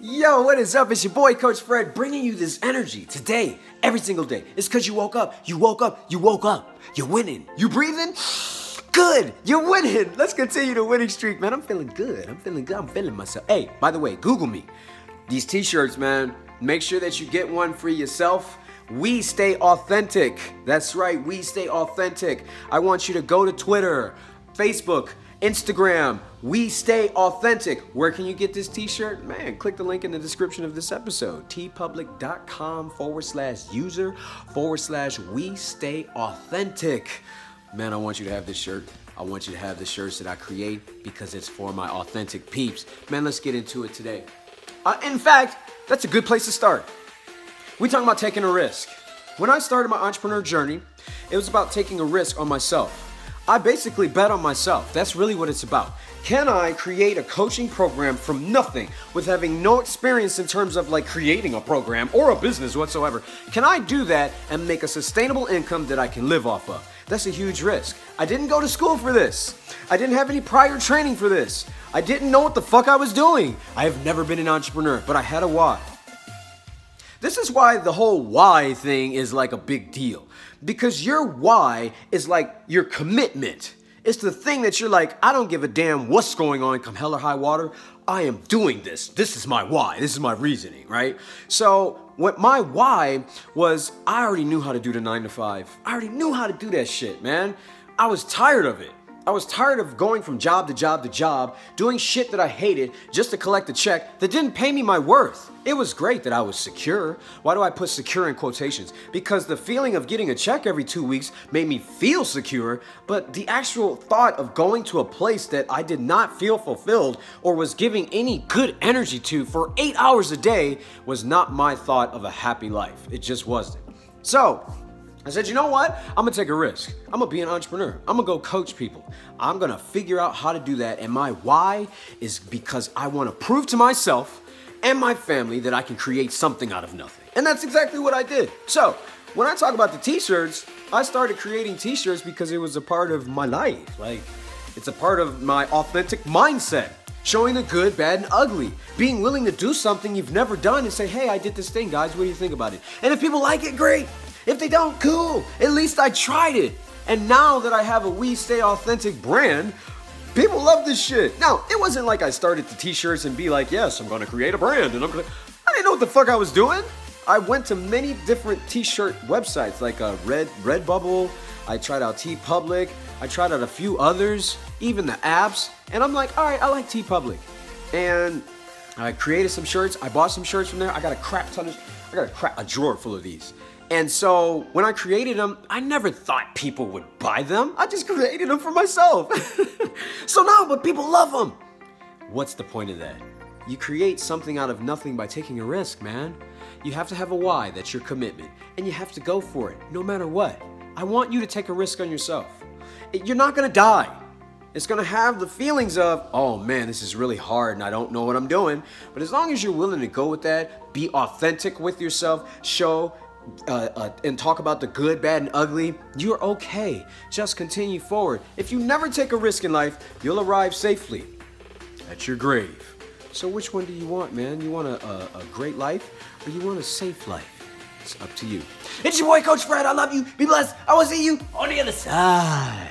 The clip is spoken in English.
Yo, what is up? It's your boy, Coach Fred, bringing you this energy today, every single day. It's because you woke up. You woke up. You woke up. You're winning. You breathing? Good. You're winning. Let's continue the winning streak, man. I'm feeling good. I'm feeling good. I'm feeling myself. Hey, by the way, Google me. These t shirts, man, make sure that you get one for yourself. We stay authentic. That's right, we stay authentic. I want you to go to Twitter, Facebook, Instagram. We stay authentic. Where can you get this t shirt? Man, click the link in the description of this episode teepublic.com forward slash user forward slash we stay authentic. Man, I want you to have this shirt. I want you to have the shirts that I create because it's for my authentic peeps. Man, let's get into it today. Uh, in fact, that's a good place to start. We talking about taking a risk. When I started my entrepreneur journey, it was about taking a risk on myself. I basically bet on myself. That's really what it's about. Can I create a coaching program from nothing with having no experience in terms of like creating a program or a business whatsoever? Can I do that and make a sustainable income that I can live off of? That's a huge risk. I didn't go to school for this. I didn't have any prior training for this. I didn't know what the fuck I was doing. I have never been an entrepreneur, but I had a why. This is why the whole why thing is like a big deal. Because your why is like your commitment. It's the thing that you're like, I don't give a damn what's going on, come hell or high water. I am doing this. This is my why. This is my reasoning, right? So, what my why was, I already knew how to do the nine to five. I already knew how to do that shit, man. I was tired of it. I was tired of going from job to job to job, doing shit that I hated just to collect a check that didn't pay me my worth. It was great that I was secure. Why do I put secure in quotations? Because the feeling of getting a check every two weeks made me feel secure, but the actual thought of going to a place that I did not feel fulfilled or was giving any good energy to for eight hours a day was not my thought of a happy life. It just wasn't. So, I said, you know what? I'm gonna take a risk. I'm gonna be an entrepreneur. I'm gonna go coach people. I'm gonna figure out how to do that. And my why is because I wanna prove to myself and my family that I can create something out of nothing. And that's exactly what I did. So, when I talk about the t shirts, I started creating t shirts because it was a part of my life. Like, it's a part of my authentic mindset. Showing the good, bad, and ugly. Being willing to do something you've never done and say, hey, I did this thing, guys. What do you think about it? And if people like it, great. If they don't, cool. At least I tried it. And now that I have a We Stay Authentic brand, people love this shit. Now, it wasn't like I started the t-shirts and be like, yes, I'm gonna create a brand and I'm gonna I didn't know what the fuck I was doing. I went to many different t-shirt websites like uh, Red Redbubble. I tried out TeePublic. I tried out a few others, even the apps. And I'm like, all right, I like TeePublic. And I created some shirts. I bought some shirts from there. I got a crap ton of, I got a crap, a drawer full of these. And so when I created them, I never thought people would buy them. I just created them for myself. so now, but people love them. What's the point of that? You create something out of nothing by taking a risk, man. You have to have a why, that's your commitment, and you have to go for it, no matter what. I want you to take a risk on yourself. You're not gonna die. It's gonna have the feelings of, oh man, this is really hard and I don't know what I'm doing. But as long as you're willing to go with that, be authentic with yourself, show uh, uh, and talk about the good, bad, and ugly, you're okay. Just continue forward. If you never take a risk in life, you'll arrive safely at your grave. So, which one do you want, man? You want a, a, a great life or you want a safe life? It's up to you. It's your boy, Coach Fred. I love you. Be blessed. I will see you on the other side.